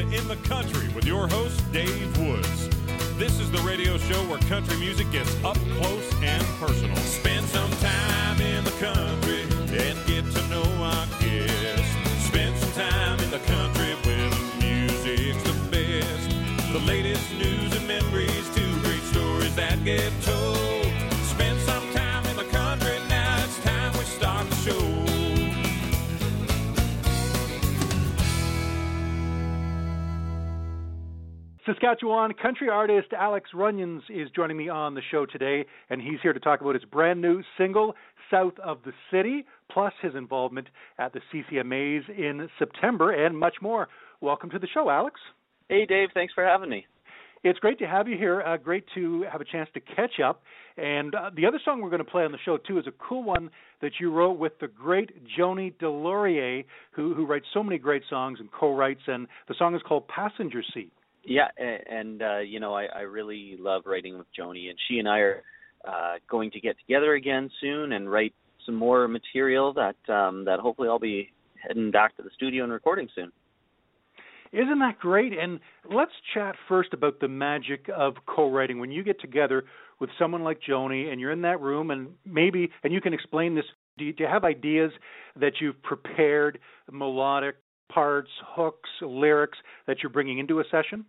to In the Country with your host, Dave Woods. This is the radio show where country music gets up close and personal. Spend some time in the country and get to know our guests. Spend some time in the country where the music's the best. The latest news and memories, two great stories that get told. Saskatchewan country artist Alex Runions is joining me on the show today, and he's here to talk about his brand new single, South of the City, plus his involvement at the CCMAs in September, and much more. Welcome to the show, Alex. Hey, Dave. Thanks for having me. It's great to have you here. Uh, great to have a chance to catch up. And uh, the other song we're going to play on the show too is a cool one that you wrote with the great Joni Delorier, who who writes so many great songs and co-writes. And the song is called Passenger Seat. Yeah, and uh, you know, I, I really love writing with Joni, and she and I are uh, going to get together again soon and write some more material that um, that hopefully I'll be heading back to the studio and recording soon. Isn't that great? And let's chat first about the magic of co-writing. When you get together with someone like Joni and you're in that room and maybe and you can explain this do you, do you have ideas that you've prepared melodic parts, hooks, lyrics that you're bringing into a session?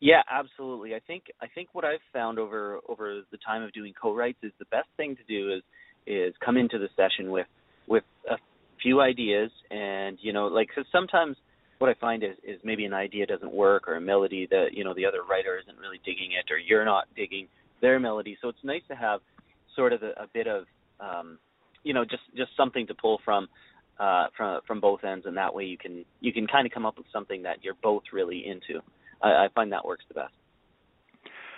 Yeah, absolutely. I think I think what I've found over over the time of doing co-writes is the best thing to do is is come into the session with with a few ideas and you know like cause sometimes what I find is is maybe an idea doesn't work or a melody that you know the other writer isn't really digging it or you're not digging their melody. So it's nice to have sort of a, a bit of um, you know just just something to pull from uh, from from both ends, and that way you can you can kind of come up with something that you're both really into. I, I find that works the best.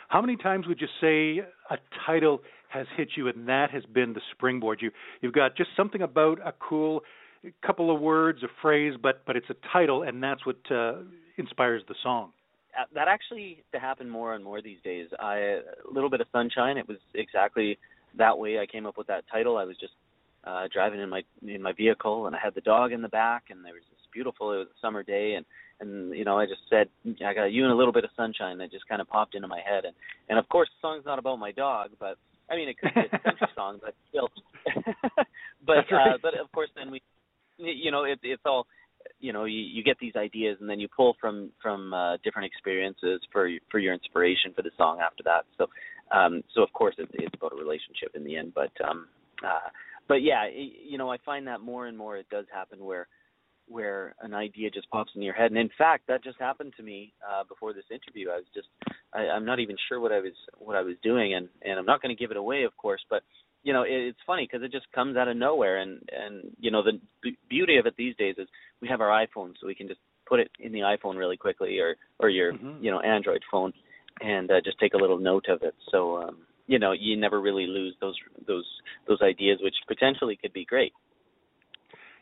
How many times would you say a title has hit you, and that has been the springboard? You you've got just something about a cool couple of words, a phrase, but but it's a title, and that's what uh, inspires the song. Uh, that actually to happen more and more these days. I a little bit of sunshine. It was exactly that way I came up with that title. I was just uh driving in my in my vehicle and I had the dog in the back and there was this beautiful it was a summer day and and you know I just said I got you and a little bit of sunshine that just kind of popped into my head. And and of course the song's not about my dog but I mean it could be a country song but still. But right. uh but of course then we you know it it's all you know you, you get these ideas and then you pull from from uh, different experiences for for your inspiration for the song after that. So um so of course it, it's about a relationship in the end but um uh but yeah, it, you know, I find that more and more it does happen where where an idea just pops in your head. And in fact, that just happened to me uh, before this interview. I was just I, I'm not even sure what I was what I was doing, and and I'm not going to give it away, of course, but you know, it, it's funny because it just comes out of nowhere. And and you know, the b- beauty of it these days is we have our iPhone, so we can just put it in the iPhone really quickly, or or your Mhm. you know Android phone, and uh, just take a little note of it. So. um you know you never really lose those those those ideas which potentially could be great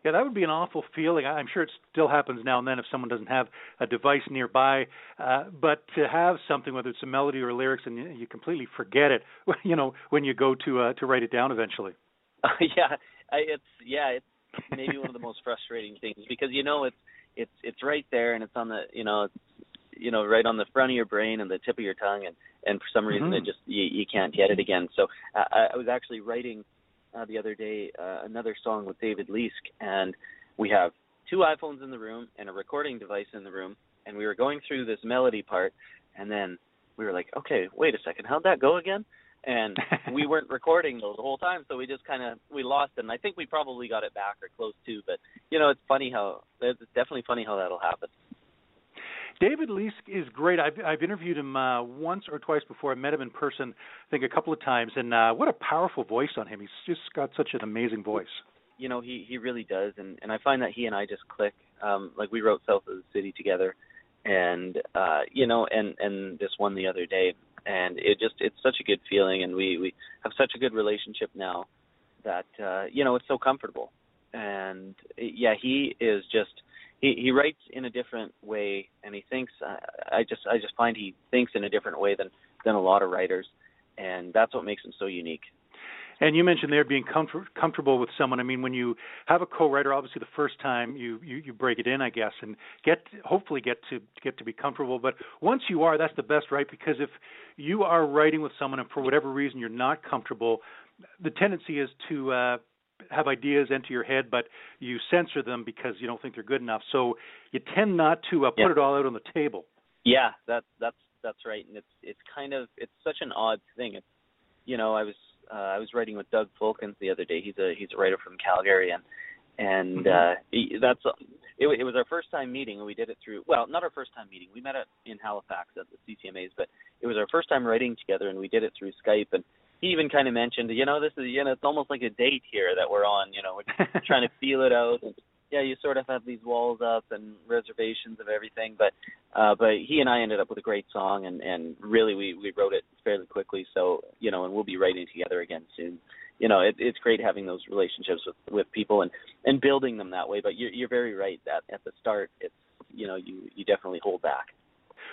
Yeah, that would be an awful feeling. I'm sure it still happens now and then if someone doesn't have a device nearby. Uh, but to have something, whether it's a melody or lyrics, and you, you completely forget it, you know, when you go to uh, to write it down eventually. yeah I, it's yeah it's maybe one of the most frustrating things because you know it's it's it's right there and it's on the you know it's you know right on the front of your brain and the tip of your tongue and and for some reason Mhm. it just you, you can't get it again so uh, I, I was actually writing uh, the other day uh, another song with David Leask and we have two iPhones in the room and a recording device in the room and we were going through this melody part and then we were like okay wait a second how'd that go again? And we weren't recording though the whole time so we just kind of we lost it and i think we probably got it back or close to but you know it's funny how it's definitely funny how that'll happen David Leask is great. I've I've interviewed him uh, once or twice before. I met him in person, I think a couple of times, and uh, what a powerful voice on him. He's just got such an amazing voice. you know he he really does and and i find that he and i just click um like we wrote south of the city together and uh you know and and this one the other day and it just it's such a good feeling and we we have such a good relationship now that uh you know it's so comfortable and yeah he is just he he writes in a different way and he thinks uh, i just i just find he thinks in a different way than than a lot of writers and that's what makes him so unique And you mentioned there being comfort, comfortable with someone. I mean, when you have a co-writer, obviously the first time you, you you break it in, I guess, and get hopefully get to get to be comfortable. But once you are, that's the best, right? Because if you are writing with someone and for whatever reason you're not comfortable, the tendency is to uh, have ideas enter your head, but you censor them because you don't think they're good enough. So you tend not to uh, put Yeah. it all out on the table. Yeah, that's that's that's right, and it's it's kind of it's such an odd thing. It's you know I was uh, I was writing with Doug Fulkins the other day. He's a he's a writer from Calgary, and and Mhm. uh, he, that's it, it was our first time meeting, and we did it through well not our first time meeting. We met at, in Halifax at the CCMA's, but it was our first time writing together, and we did it through Skype. And he even kind of mentioned, you know, this is you know it's almost like a date here that we're on. You know, we're trying to feel it out. And, yeah, you sort of have these walls up and reservations of everything, but uh but he and I ended up with a great song and and really we we wrote it fairly quickly so you know and we'll be writing together again soon you know it, it's great having those relationships with with people and and building them that way but you're you're very right that at the start it's you know you you definitely hold back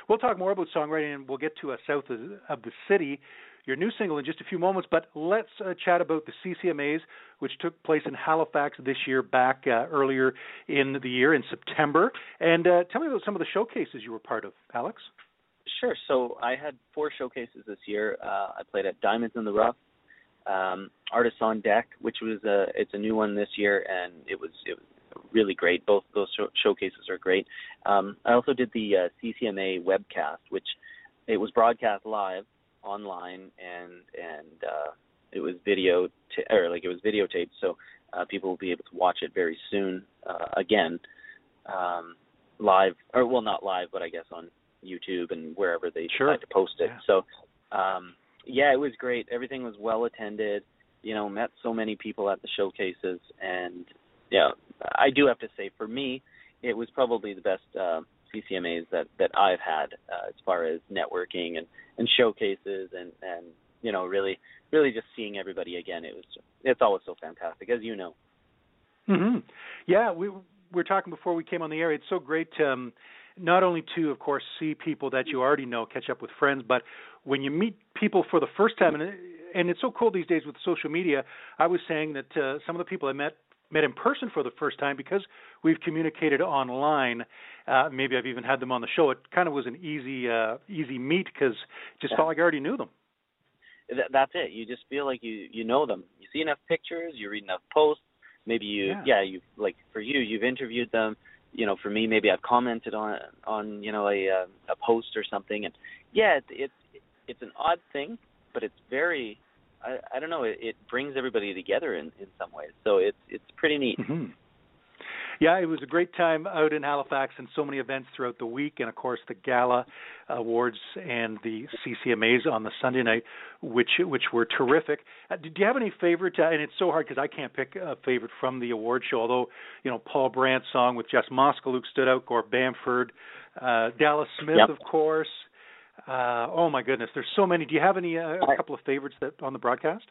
We'll talk more about songwriting, and we'll get to uh, South of, of the City, your new single, in just a few moments. But let's uh, chat about the CCMAs, which took place in Halifax this year, back uh, earlier in the year in September. And uh, tell me about some of the showcases you were part of, Alex. Sure. So I had four showcases this year. Uh, I played at Diamonds in the Rough, um, Artists on Deck, which was a it's a new one this year, and it was it was really great. Both those show- showcases are great. Um, I also did the uh, CCMA webcast, which it was broadcast live online, and and uh, it was video t- or like it was videotaped, so uh, people will be able to watch it very soon uh, again, um, live or well not live, but I guess on YouTube and wherever they Sure. decide to post it. Yeah. So um yeah, it was great. Everything was well attended. You know, met so many people at the showcases and yeah, I do have to say for me, it was probably the best uh CCMAs that that I've had uh, as far as networking and and showcases and and you know, really really just seeing everybody again. It was it's always so fantastic as you know. hmm Yeah, we we were talking before we came on the air. It's so great um, not only to, of course, see people that you already know, catch up with friends, but when you meet people for the first time, and and it's so cool these days with social media. I was saying that uh, some of the people I met met in person for the first time because we've communicated online. Uh, maybe I've even had them on the show. It kind of was an easy uh, easy meet because just Yeah. felt like I already knew them. Th- that's it. You just feel like you you know them. You see enough pictures, you read enough posts. Maybe you Yeah. yeah, you like for you you've interviewed them. You know, for me maybe I've commented on on you know a uh, a post or something and yeah, it, it's it's an odd thing, but it's very I I don't know, it, it brings everybody together in in some ways. So it's it's pretty neat. hmm Yeah, it was a great time out in Halifax and so many events throughout the week, and of course the gala awards and the CCMAs on the Sunday night, which which were terrific. Uh, did you have any favorite? Uh, and it's so hard because I can't pick a favorite from the award show. Although you know Paul Brandt's song with Jess Moskaluk stood out, Gord Bamford, uh, Dallas Smith, Yep. of course. Uh, oh my goodness, there's so many. Do you have any uh, a couple of favorites that on the broadcast?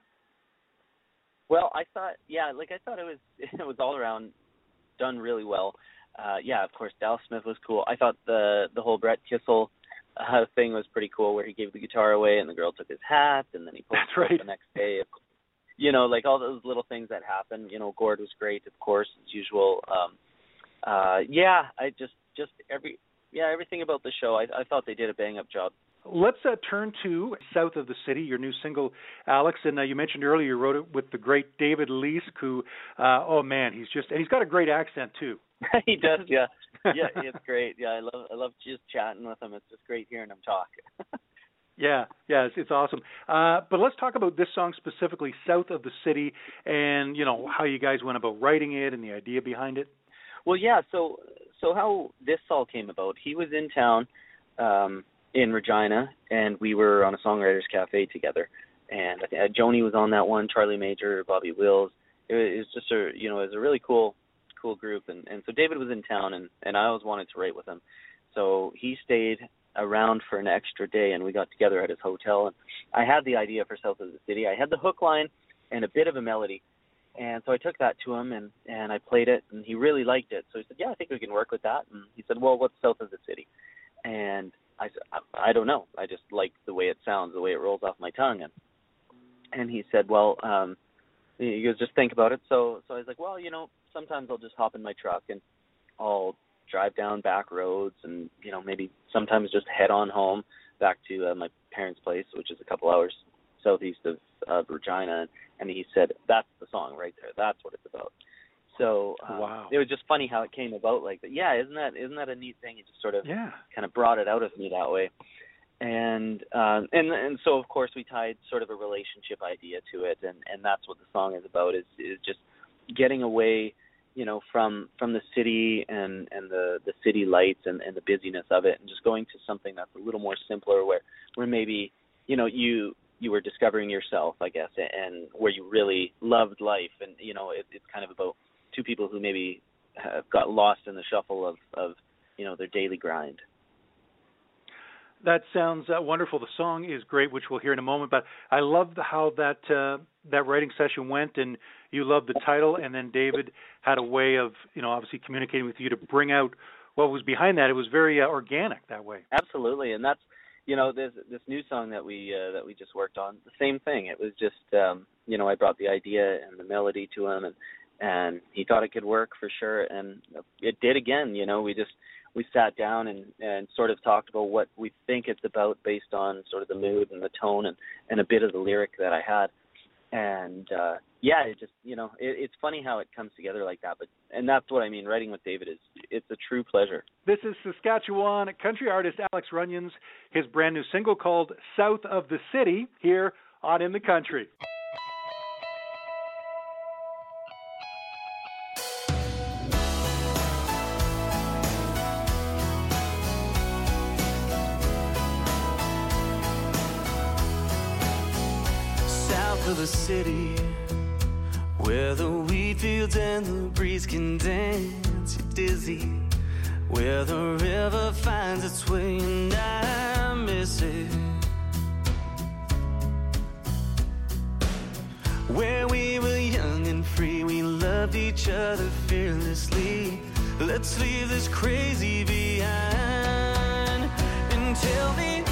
Well, I thought, yeah, like I thought it was it was all around done really well. Uh yeah, of course, Dallas Smith was cool. I thought the the whole Brett Kissel uh, thing was pretty cool, where he gave the guitar away and the girl took his hat, and then he posted That's right. it the next day. You know, like all those little things that happen. You know, Gord was great, of course, as usual. Um uh Yeah, I just just every yeah everything about the show. I I thought they did a bang up job. Let's uh, turn to South of the City, your new single, Alex. And uh, you mentioned earlier you wrote it with the great David Leask, who, uh, oh man, he's just, and he's got a great accent too. he does, yeah, yeah, it's great. Yeah, I love I love just chatting with him. It's just great hearing him talk. Yeah, yeah, it's, it's awesome. Uh, but let's talk about this song specifically, South of the City, and you know how you guys went about writing it and the idea behind it. Well, yeah. So, so how this all came about? He was in town um, in Regina, and we were on a songwriters cafe together. And I think uh, Joni was on that one. Charlie Major, Bobby Wills. It was, it was just a you know it was a really cool, cool group. And and so David was in town, and and I always wanted to write with him. So he stayed around for an extra day, and we got together at his hotel. And I had the idea for South of the City. I had the hook line and a bit of a melody. And so I took that to him and and I played it and he really liked it. So he said, "Yeah, I think we can work with that." And he said, "Well, what's south of the city?" And I said, "I, I don't know. I just like the way it sounds, the way it rolls off my tongue." And and he said, "Well, um, he goes, just think about it." So, so I was like, "Well, you know, sometimes I'll just hop in my truck and I'll drive down back roads, and you know, maybe sometimes just head on home back to uh, my parents' place, which is a couple hours southeast of of Regina." And he said, "That's the song right there. That's what it's about." So um, wow. it was just funny how it came about like that. Yeah, isn't that isn't that a neat thing? He just sort of yeah. kind of brought it out of me that way and um and and so of course we tied sort of a relationship idea to it and and that's what the song is about is is just getting away you know from from the city and and the the city lights and and the busyness of it and just going to something that's a little more simpler where where maybe you know you you were discovering yourself i guess and where you really loved life and you know it, it's kind of about two people who maybe have got lost in the shuffle of of you know their daily grind that sounds uh, wonderful. The song is great, which we'll hear in a moment. But I love how that uh, that writing session went, and you loved the title. And then David had a way of, you know, obviously communicating with you to bring out what was behind that. It was very uh, organic that way. Absolutely, and that's, you know, this this new song that we uh, that we just worked on. The same thing. It was just, um, you know, I brought the idea and the melody to him, and and he thought it could work for sure, and it did again. You know, we just we sat down and and sort of talked about what we think it's about based on sort of the mood and the tone and and a bit of the lyric that I had and uh yeah it just you know it, it's funny how it comes together like that but and that's what i mean writing with david is it's a true pleasure. This is saskatchewan country artist alex runions his brand new single called south of the city here on in the country the city where the wheat fields and the breeze can dance. You dizzy. Where the river finds its way and I miss it. Where we were young and free we loved each other fearlessly. Let's leave this crazy behind and tell me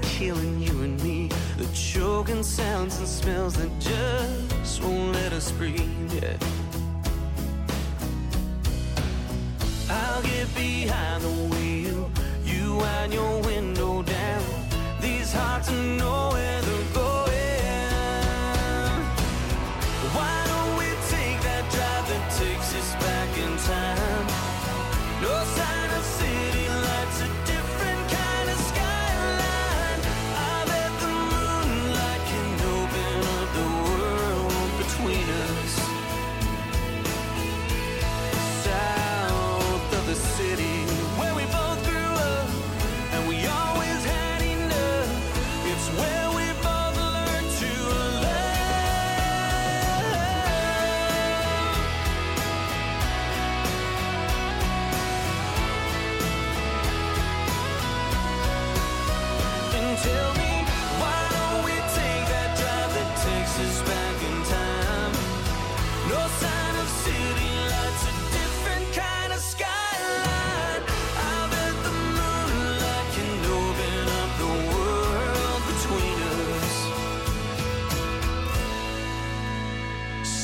killing you and me the choking sounds and smells that just won't let us breathe yeah. I'll get behind the wheel you wind your window down these hearts know where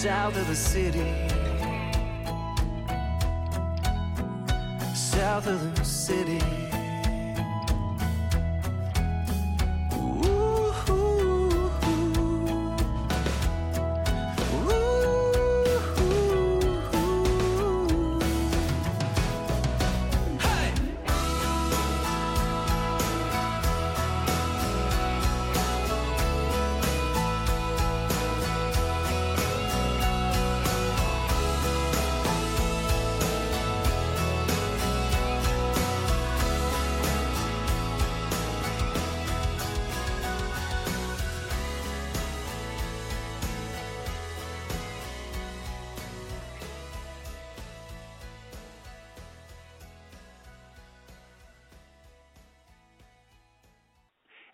south of the city. South of the city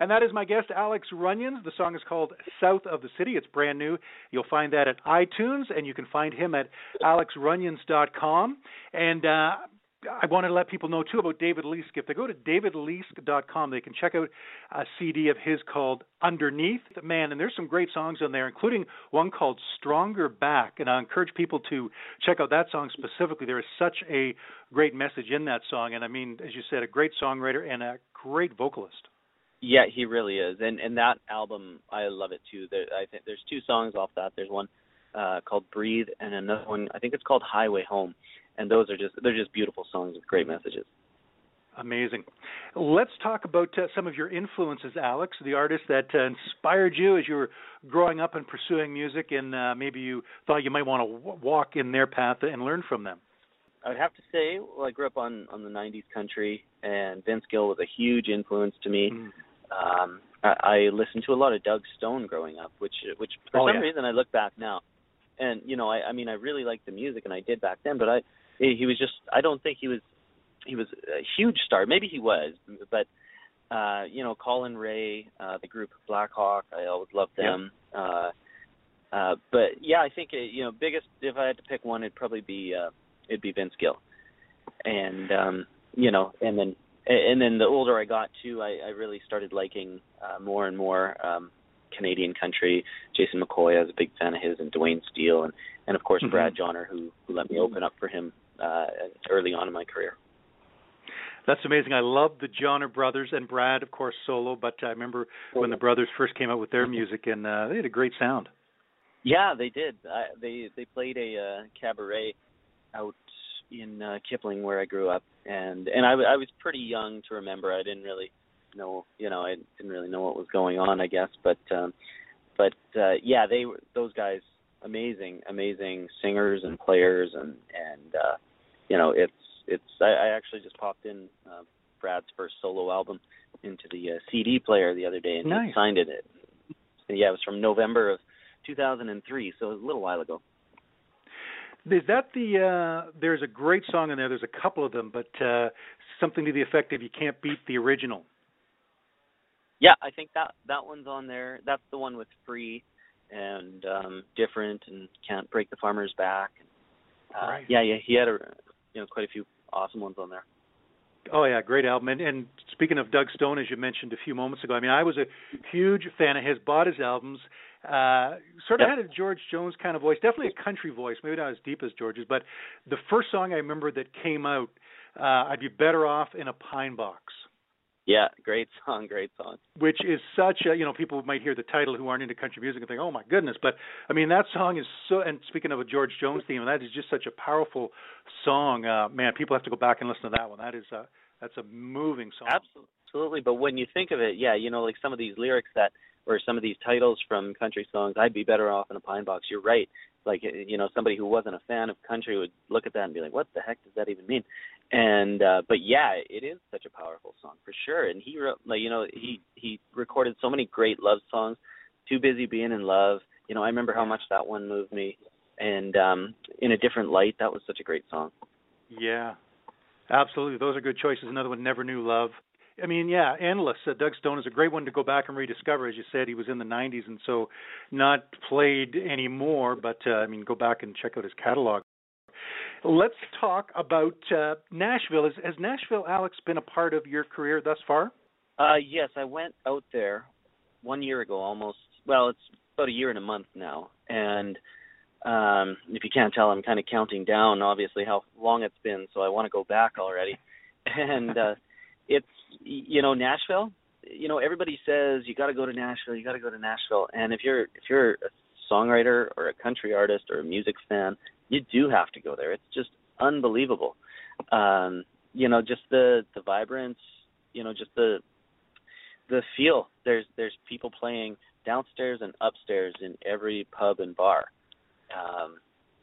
And that is my guest, Alex Runyon. The song is called South of the City. It's brand new. You'll find that at iTunes, and you can find him at alexrunions.com. And uh, I wanted to let people know too about David Leask. If they go to davidleask.com, they can check out a CD of his called Underneath. Man, and there's some great songs on there, including one called Stronger Back. And I encourage people to check out that song specifically. There is such a great message in that song, and I mean, as you said, a great songwriter and a great vocalist. Yeah, he really is, and and that album, I love it too. There, I think there's two songs off that. There's one uh, called "Breathe" and another one, I think it's called "Highway Home." and those are just they're just beautiful songs with great messages. Amazing. Let's talk about uh, some of your influences, Alex, the artists that uh, inspired you as you were growing up and pursuing music, and uh, maybe you thought you might want to w- walk in their path and learn from them. I would have to say, well, I grew up on on the '90s country, and Vince Gill was a huge influence to me. Mm. Um, I, I listened to a lot of Doug Stone growing up, which which for oh, some yeah. reason I look back now, and you know, I, I mean, I really like the music, and I did back then, but I he was just I don't think he was he was a huge star. Maybe he was, but uh, you know, Collin Raye, uh, the group Blackhawk, I always loved them. Yep. Uh, uh, but yeah, I think it, you know, biggest if I had to pick one, it'd probably be uh, it'd be Vince Gill, and um, you know, and then and then the older I got too, I, I really started liking uh, more and more um, Canadian country. Jason McCoy, I was a big fan of his, and Duane Steele, and and of course mm-hmm. Brad Johner, who who let me open up for him uh, early on in my career. That's amazing. I love the Johner brothers and Brad, of course, solo. But I remember when the brothers first came out with their music, and uh, they had a great sound. Yeah, they did. I, they they played a uh, cabaret out in uh, Kipling, where I grew up, and and I, I was pretty young to remember. I didn't really know, you know, I didn't really know what was going on, I guess. But um, but uh, yeah, they those guys amazing, amazing singers and players, and and uh, you know, it's it's. I, I actually just popped in uh, Brad's first solo album into the uh, CD player the other day, and nice. he signed it. And yeah, it was from November of 2003, so it was a little while ago. Is that the? uh There's a great song in there. There's a couple of them, but uh something to the effect of "You can't beat the original." Yeah, I think that that one's on there. That's the one with free and um different and can't break the farmer's back. Uh, right. Yeah, yeah, he had a you know quite a few awesome ones on there. Oh yeah, great album. And, and speaking of Doug Stone, as you mentioned a few moments ago, I mean, I was a huge fan of his. Bought his albums. Uh, sort of Yep. had a George Jones kind of voice, definitely a country voice, maybe not as deep as George's. But the first song I remember that came out, uh, "I'd Be Better Off in a Pine Box." Yeah, great song, great song. which is such a you know people might hear the title who aren't into country music and think oh my goodness but i mean that song is so and speaking of a george jones theme that is just such a powerful song uh man people have to go back and listen to that one that is a that's a moving song Absolutely, but when you think of it, yeah, you know, like some of these lyrics that or some of these titles from country songs, I'd be better off in a pine box. You're right. Like you know, somebody who wasn't a fan of country would look at that and be like, "What the heck does that even mean?" And uh but yeah, it is such a powerful song for sure. And he wrote like you know, he he recorded so many great love songs. Too busy being in love. You know, I remember how much that one moved me. And um in a different light, that was such a great song. yeah absolutely those are good choices another one never knew love I mean, yeah, endless. Uh, Doug Stone is a great one to go back and rediscover. As you said, he was in the '90s, and so not played anymore. But uh, I mean, go back and check out his catalog. Let's talk about uh, Nashville. Has, has Nashville, Alex, been a part of your career thus far? Uh yes, I went out there one year ago almost. Well, it's about a year and a month now. And um if you can't tell I'm kind of counting down obviously how long it's been, so I want to go back already. And uh it's you know Nashville, you know everybody says you got to go to Nashville, you got to go to Nashville. And if you're if you're a songwriter or a country artist or a music fan, you do have to go there. It's just unbelievable. Um you know just the the vibrance, you know just the the feel there's there's people playing downstairs and upstairs in every pub and bar um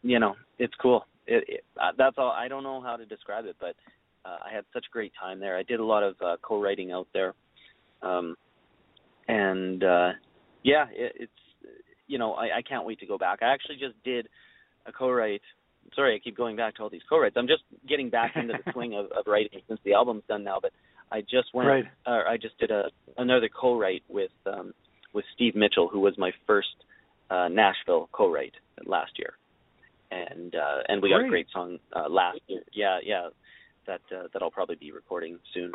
you know it's cool it, it uh, that's all i don't know how to describe it but uh, i had such a great time there i did a lot of uh, co-writing out there um and uh yeah it, it's you know i i can't wait to go back i actually just did a co-write sorry i keep going back to all these co-writes i'm just getting back into the swing of, of writing since the album's done now but I just went. Right. I just did a another co-write with um, with Steve Mitchell, who was my first uh, Nashville co-write last year, and uh, and we got a Great. great song uh, last year. Yeah, yeah, that uh, that I'll probably be recording soon.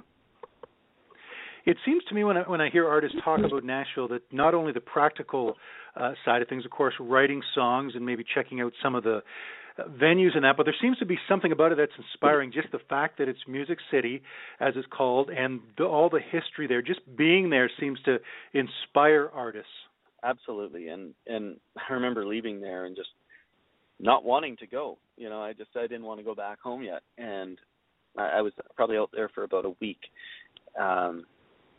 It seems to me when I, when I hear artists talk about Nashville that not only the practical uh, side of things, of course, writing songs and maybe checking out some of the uh, venues and that, but there seems to be something about it that's inspiring. Just the fact that it's Music City, as it's called, and the, all the history there. Just being there seems to inspire artists. Absolutely, and and I remember leaving there and just not wanting to go. You know, I just I didn't want to go back home yet, and I, I was probably out there for about a week. Um,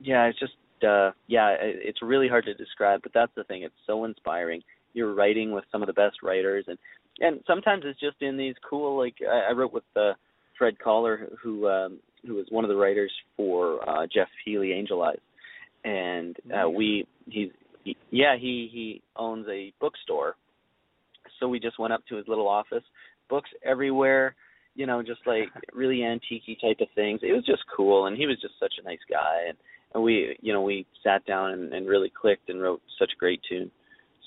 yeah, it's just uh, yeah, it, it's really hard to describe, but that's the thing. It's so inspiring. You're writing with some of the best writers, and and sometimes it's just in these cool like I, I wrote with uh, Fred Koller, who um, who was one of the writers for uh, Jeff Healey Angel Eyes, and uh, we he's he, yeah he he owns a bookstore, so we just went up to his little office, books everywhere, you know, just like really antique type of things. It was just cool, and he was just such a nice guy, and and we you know we sat down and, and really clicked and wrote such a great tune.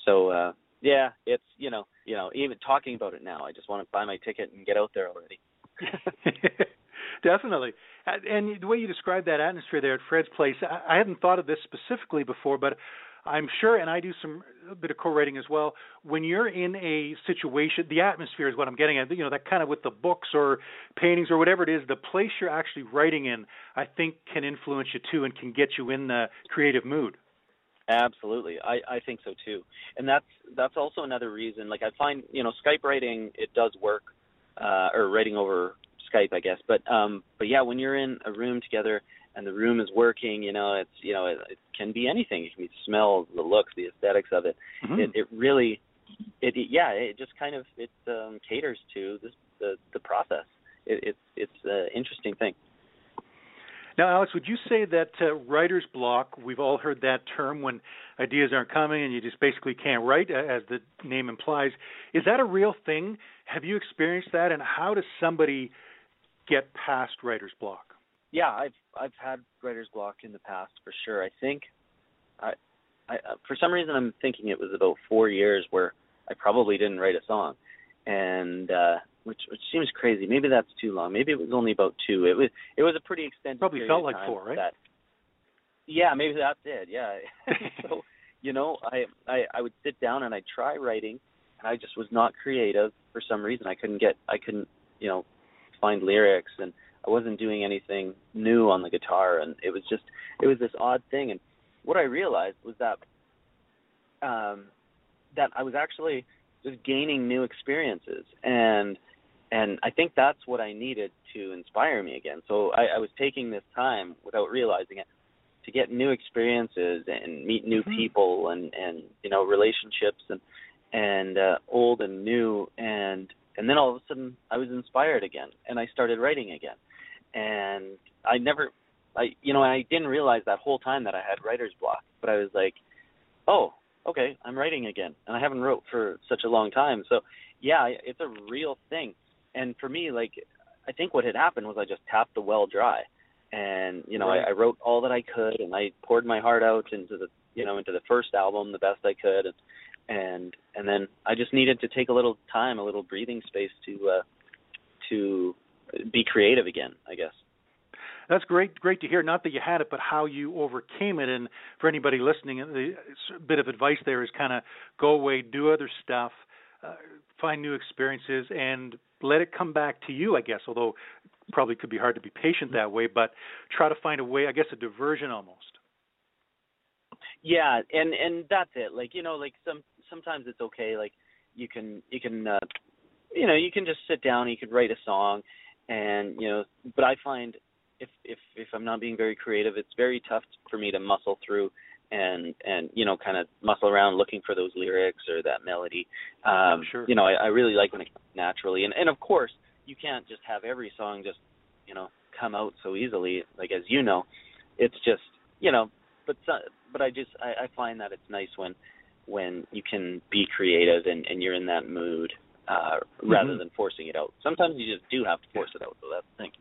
So uh yeah, it's you know you know even talking about it now, I just want to buy my ticket and get out there already. Definitely. And- the way you described that atmosphere there at Fred's place, I hadn't thought of this specifically before, but I'm sure, and I do some a bit of co-writing as well. When you're in a situation, the atmosphere is what I'm getting at. You know, that kind of with the books or paintings or whatever it is, the place you're actually writing in, I think, can influence you too, and can get you in the creative mood. Absolutely, I I think so too, and that's that's also another reason. Like I find you know Skype writing it does work, uh, or writing over Skype, I guess. But um, but yeah, when you're in a room together and the room is working, you know, it's you know it, it can be anything. It can be the smell, the looks, the aesthetics of it. Mhm. It it really, it, it yeah, it just kind of it um, caters to this the the process. It, it's it's an interesting thing. Now, Alex, would you say that uh, writer's block, we've all heard that term when ideas aren't coming and you just basically can't write, as the name implies. Is that a real thing? Have you experienced that? And how does somebody get past writer's block? yeah, I've I've had writer's block in the past for sure. I think I I uh, for some reason I'm thinking it was about 4 years where I probably didn't write a song. And uh which which seems crazy. Maybe that's too long. Maybe it was only about 2. It was it was a pretty extended Probably felt like time four, right? That, yeah, maybe that's it. Yeah. so, you know, I I I would sit down and I'd try writing and I just was not creative for some reason. I couldn't get I couldn't, you know, find lyrics and I wasn't doing anything new on the guitar, and it was just it was this odd thing. And what I realized was that um, that I was actually just gaining new experiences, and and I think that's what I needed to inspire me again. So I, I was taking this time without realizing it to get new experiences and meet new Mhm. people and and you know relationships and and uh, old and new and and then all of a sudden I was inspired again and I started writing again. And I never I you know I didn't realize that whole time that I had writer's block but I was like oh okay I'm writing again. And I haven't wrote for such a long time. So yeah it's a real thing. And for me like I think what had happened was I just tapped the well dry. And you know Right. I, I wrote all that I could and I poured my heart out into the you know into the first album the best I could. And and and then I just needed to take a little time, a little breathing space to uh to be creative again, I guess. That's great, great to hear. Not that you had it, but how you overcame it. And for anybody listening, the bit of advice there is kind of go away, do other stuff, uh, find new experiences, and let it come back to you. I guess, although probably could be hard to be patient that way, but try to find a way. I guess a diversion almost. Yeah, and and that's it. Like, you know, like some sometimes it's okay like you can you can uh you know, you can just sit down, you could write a song and, you know, but I find if if if I'm not being very creative, it's very tough for me to muscle through and and you know kind of muscle around looking for those lyrics or that melody. Um Sure. you know I, I really like when it comes naturally. And and of course you can't just have every song just you know come out so easily like as you know. It's just you know but so, but I just I, I find that it's nice when when you can be creative and and you're in that mood uh rather Mhm. than forcing it out sometimes you just do have to force it out so that's the thing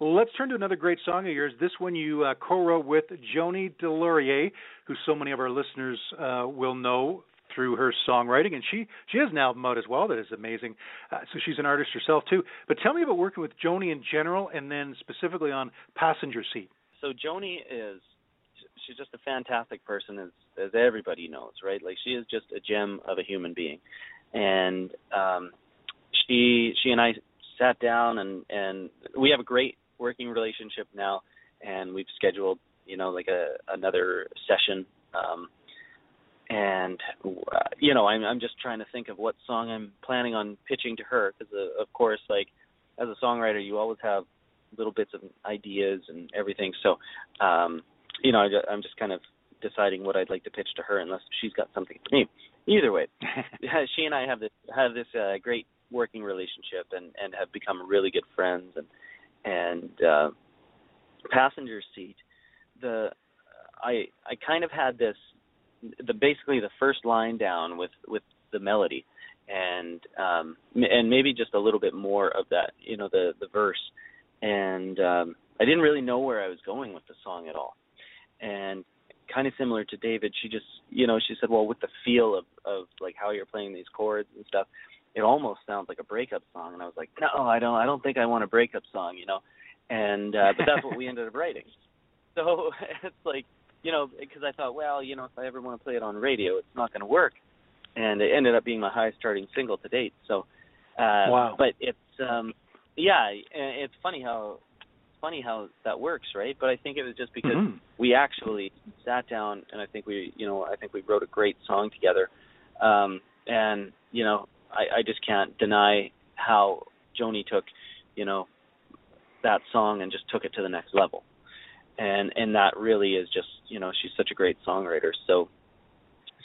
let's turn to another great song of yours. This one you uh, co-wrote with Joni Delorier, who so many of our listeners uh, will know through her songwriting, and she she has an album out as well that is amazing. Uh, so she's an artist herself too. But tell me about working with Joni in general, and then specifically on Passenger Seat. So Joni is she's just a fantastic person, as as everybody knows, right? Like she is just a gem of a human being, and um, she she and I sat down and and we have a great working relationship now, and we've scheduled you know like a another session. Um, and uh, you know I'm I'm just trying to think of what song I'm planning on pitching to her because uh, of course like as a songwriter you always have little bits of ideas and everything so um you know I, I'm just kind of deciding what I'd like to pitch to her unless she's got something for me. Either way she and I have this have this uh, great working relationship and and have become really good friends and and uh passenger seat. The I I kind of had this the basically the first line down with with the melody and um and maybe just a little bit more of that you know the the verse. And um I didn't really know where I was going with the song at all and kind of similar to David she just you know she said well with the feel of of like how you're playing these chords and stuff it almost sounds like a breakup song and I was like no I don't I don't think I want a breakup song you know and uh but that's what we ended up writing so it's like you know, because I thought, well, you know, if I ever want to play it on radio, it's not going to work, and it ended up being my highest charting single to date. So, uh, wow. But it's, um, yeah, it's funny how funny how that works, right? But I think it was just because mm-hmm. we actually sat down and I think we, you know, I think we wrote a great song together. Um, and you know, I, I just can't deny how Joni took, you know, that song and just took it to the next level and and that really is just you know she's such a great songwriter so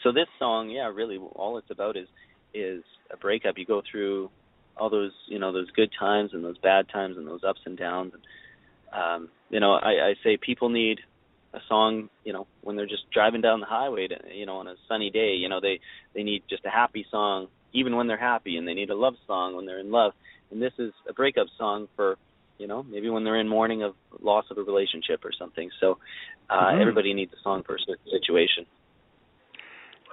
so this song yeah really all it's about is is a breakup you go through all those you know those good times and those bad times and those ups and downs and um you know i i say people need a song you know when they're just driving down the highway to you know on a sunny day you know they they need just a happy song even when they're happy and they need a love song when they're in love. And this is a breakup song for you know maybe when they're in mourning of loss of a relationship or something. So uh mm-hmm. everybody needs a song for a certain situation.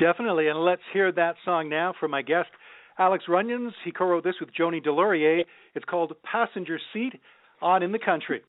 Definitely. And let's hear that song now from my guest alex runions. He co-wrote this with joni delorier. It's called passenger seat on in the country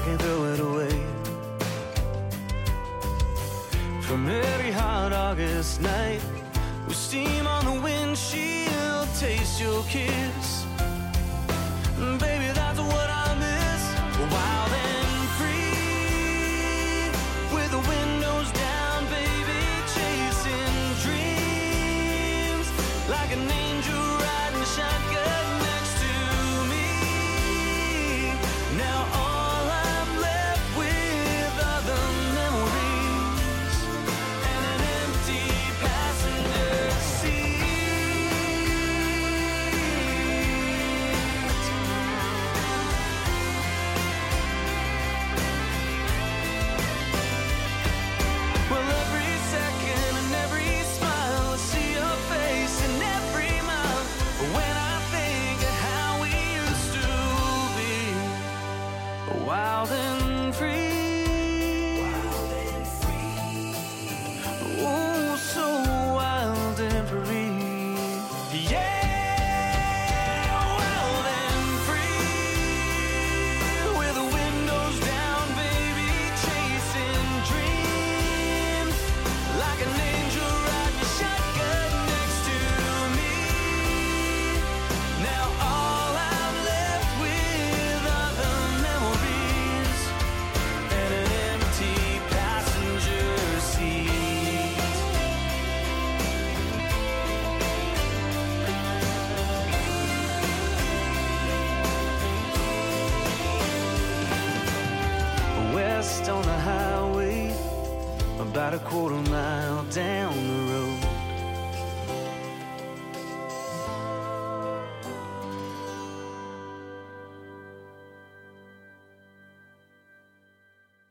I can't throw it away. From every hot August night, with steam on the windshield taste your kiss.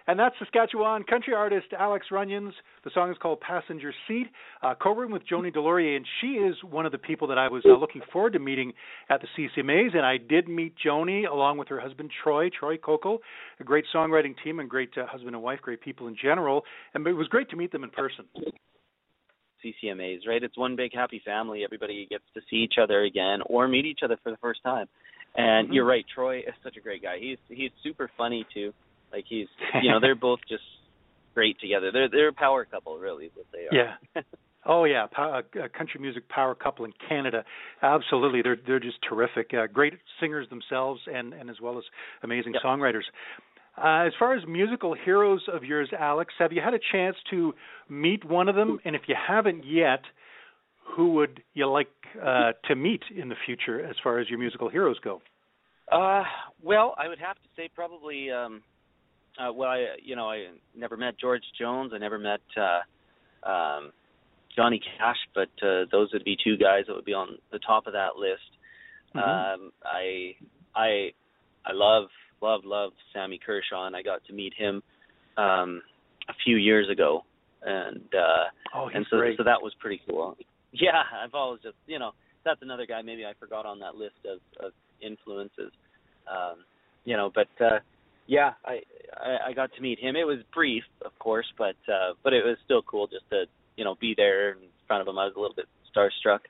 And that's Saskatchewan country artist Alex Runions. The song is called Passenger Seat. Uh, co-written with Joni Delaurier, and she is one of the people that I was uh, looking forward to meeting at the CCMAs. And I did meet Joni along with her husband Troy, Troy Kokol, a great songwriting team and great uh, husband and wife, great people in general. And it was great to meet them in person. CCMAs, right? It's one big happy family. Everybody gets to see each other again or meet each other for the first time. And Mhm. you're right, Troy is such a great guy. He's he's super funny too. Like he's you know, they're both just great together. They're they're a power couple really what they are. Yeah. Oh yeah, a country music power couple in Canada. Absolutely, they're they're just terrific. Uh, great singers themselves, and and as well as amazing Yep. songwriters. Uh, as far as musical heroes of yours, Alex, have you had a chance to meet one of them? And if you haven't yet, who would you like uh, to meet in the future, as far as your musical heroes go? Uh, well, I would have to say probably. um uh, well, I, you know, I never met George Jones. I never met uh, um, Johnny Cash, but uh, those would be two guys that would be on the top of that list. Mhm. Um, I, I, I love, love, love Sammy Kershaw, and I got to meet him um, a few years ago, and uh, oh, and so great. so that was pretty cool. Yeah, I've always just you know that's another guy maybe I forgot on that list of of influences. Um, you know, but uh yeah, I, I I got to meet him. It was brief, of course, but uh but it was still cool just to, you know, be there in front of him. I was a little bit starstruck.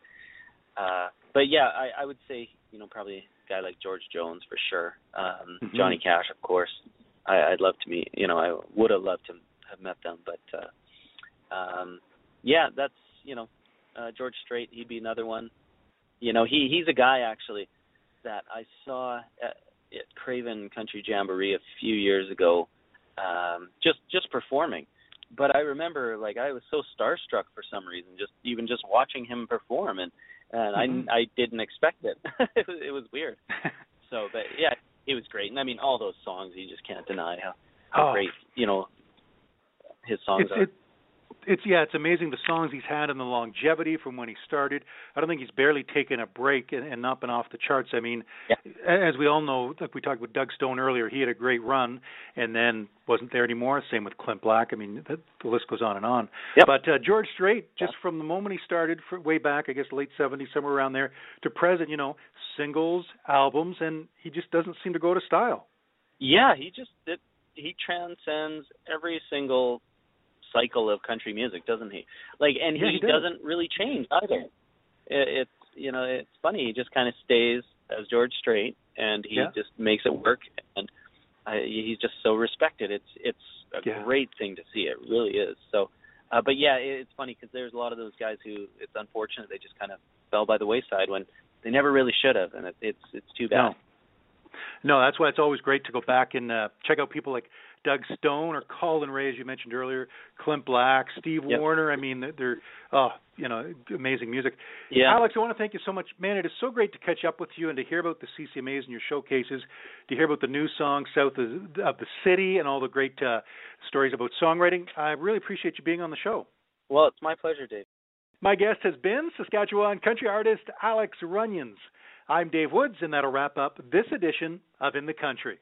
Uh but yeah, I I would say, you know, probably a guy like George Jones for sure. Um Mhm. Johnny Cash, of course. I I'd love to meet, you know, I would have loved to have met them, but uh um yeah, that's, you know, uh George Strait, he'd be another one. You know, he he's a guy actually that I saw at, at Craven Country Jamboree a few years ago, um, just just performing. But I remember, like, I was so starstruck for some reason, just even just watching him perform, and and Mhm. I I didn't expect it. it was it was weird. So, but yeah, it was great, and I mean, all those songs, you just can't deny how how Oh. great you know his songs it's, are. it, it's yeah, it's amazing the songs he's had and the longevity from when he started. I don't think he's barely taken a break and, and not been off the charts. I mean, Yeah. as we all know, like we talked with Doug Stone earlier, he had a great run and then wasn't there anymore. Same with Clint Black. I mean, the, the list goes on and on. Yep. But uh, George Strait, just from the moment he started, for way back, I guess late '70s, somewhere around there, to present, you know, singles, albums, and he just doesn't seem to go to style. Yeah, he just it, he transcends every single cycle of country music, doesn't he? Like, and Yeah, he, he does. doesn't really change either. It, it's you know it's funny. He just kind of stays as George Strait, and he Yeah. just makes it work. And I, he's just so respected. It's it's a Yeah. great thing to see. It really is. So, uh, but yeah, it, it's funny because there's a lot of those guys who it's unfortunate they just kind of fell by the wayside when they never really should have, and it, it's it's too bad. No. No, that's why it's always great to go back and uh, check out people like Doug Stone or Collin Raye, as you mentioned earlier, Clint Black, Steve Yep. Warner. I mean, they're- oh, you know, amazing music. Yeah. Alex, I want to thank you so much, man. It is so great to catch up with you and to hear about the CCMAs and your showcases, to hear about the new song "South of, of the City" and all the great uh, stories about songwriting. I really appreciate you being on the show. Well, it's my pleasure, Dave. My guest has been Saskatchewan country artist Alex Runions. I'm Dave Woods, and that'll wrap up this edition of In the Country.